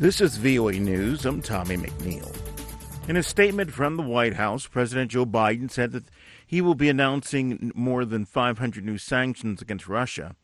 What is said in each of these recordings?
This is VOA News. I'm Tommy McNeil. In a statement from the White House, President Joe Biden said that he will be announcing more than 500 new sanctions against Russia.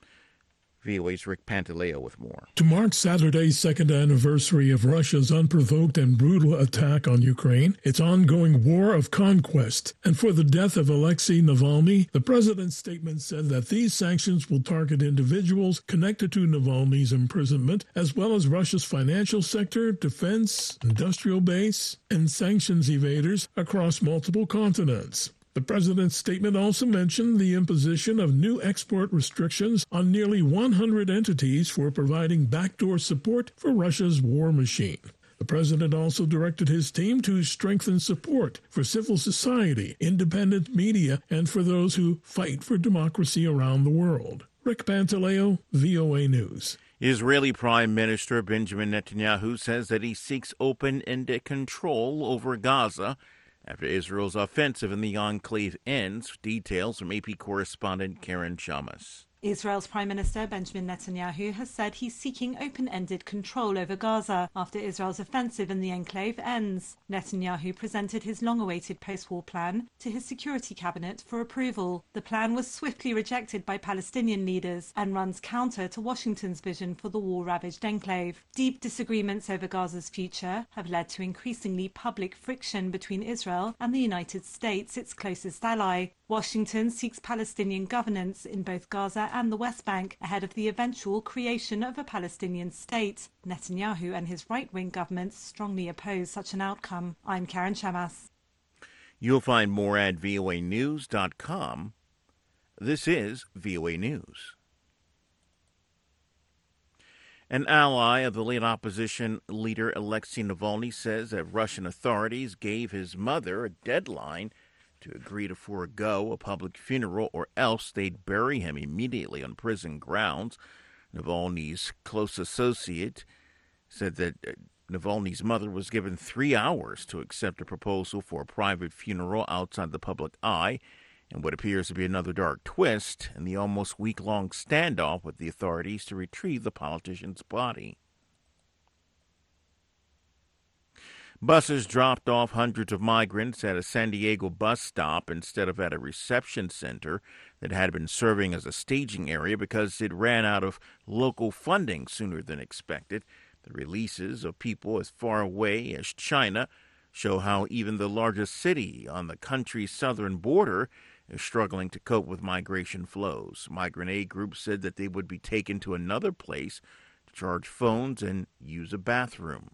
VOA's Rick Pantaleo with more. To mark Saturday's second anniversary of Russia's unprovoked and brutal attack on Ukraine, its ongoing war of conquest, and for the death of Alexei Navalny, the president's statement said that these sanctions will target individuals connected to Navalny's imprisonment, as well as Russia's financial sector, defense, industrial base, and sanctions evaders across multiple continents. The president's statement also mentioned the imposition of new export restrictions on nearly 100 entities for providing backdoor support for Russia's war machine. The president also directed his team to strengthen support for civil society, independent media, and for those who fight for democracy around the world. Rick Pantaleo, VOA News. Israeli Prime Minister Benjamin Netanyahu says that he seeks open ended control over Gaza after Israel's offensive in the enclave ends. Details from AP correspondent Karen Chammas. Israel's Prime Minister Benjamin Netanyahu has said he's seeking open ended control over Gaza after Israel's offensive in the enclave ends. Netanyahu presented his long awaited post war plan to his security cabinet for approval. The plan was swiftly rejected by Palestinian leaders and runs counter to Washington's vision for the war ravaged enclave. Deep disagreements over Gaza's future have led to increasingly public friction between Israel and the United States, its closest ally. Washington seeks Palestinian governance in both Gaza and the West Bank ahead of the eventual creation of a Palestinian state. Netanyahu and his right wing government strongly oppose such an outcome. I'm Karen Chammas. You'll find more at voanews.com. This is VOA News. An ally of the late opposition leader Alexei Navalny says that Russian authorities gave his mother a deadline to agree to forego a public funeral or else they'd bury him immediately on prison grounds. Navalny's close associate said that uh, Navalny's mother was given three hours to accept a proposal for a private funeral outside the public eye, and what appears to be another dark twist in the almost week long standoff with the authorities to retrieve the politician's body. Buses dropped off hundreds of migrants at a San Diego bus stop instead of at a reception center that had been serving as a staging area because it ran out of local funding sooner than expected. The releases of people as far away as China show how even the largest city on the country's southern border is struggling to cope with migration flows. Migrant aid groups said that they would be taken to another place to charge phones and use a bathroom.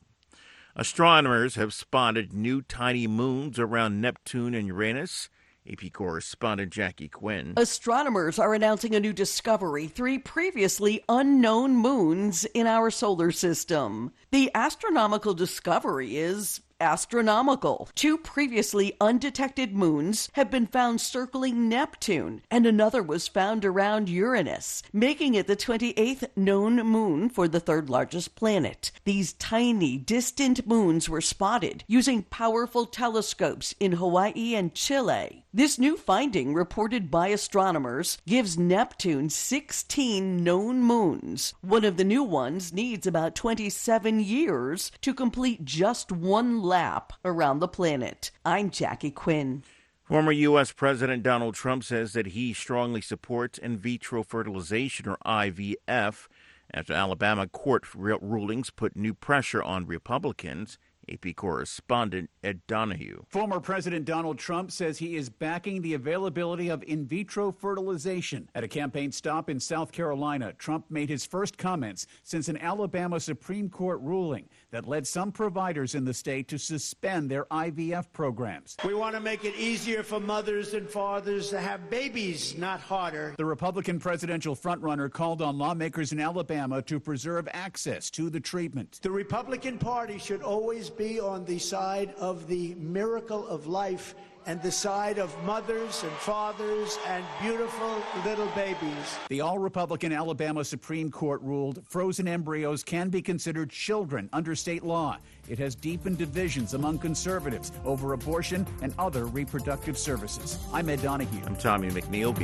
Astronomers have spotted new tiny moons around Neptune and Uranus. AP correspondent Jackie Quinn. Astronomers are announcing a new discovery three previously unknown moons in our solar system. The astronomical discovery is astronomical. Two previously undetected moons have been found circling Neptune, and another was found around Uranus, making it the 28th known moon for the third largest planet. These tiny, distant moons were spotted using powerful telescopes in Hawaii and Chile. This new finding, reported by astronomers, gives Neptune 16 known moons. One of the new ones needs about 27 years to complete just one lap around the planet. I'm Jackie Quinn. Former U.S. President Donald Trump says that he strongly supports in vitro fertilization, or IVF, after Alabama court rulings put new pressure on Republicans. AP correspondent Ed Donahue. Former President Donald Trump says he is backing the availability of in vitro fertilization. At a campaign stop in South Carolina, Trump made his first comments since an Alabama Supreme Court ruling that led some providers in the state to suspend their IVF programs. We want to make it easier for mothers and fathers to have babies, not harder. The Republican presidential frontrunner called on lawmakers in Alabama to preserve access to the treatment. The Republican Party should always be on the side of the miracle of life and the side of mothers and fathers and beautiful little babies. The all Republican Alabama Supreme Court ruled frozen embryos can be considered children under state law. It has deepened divisions among conservatives over abortion and other reproductive services. I'm Ed Donahue. I'm Tommy McNeil.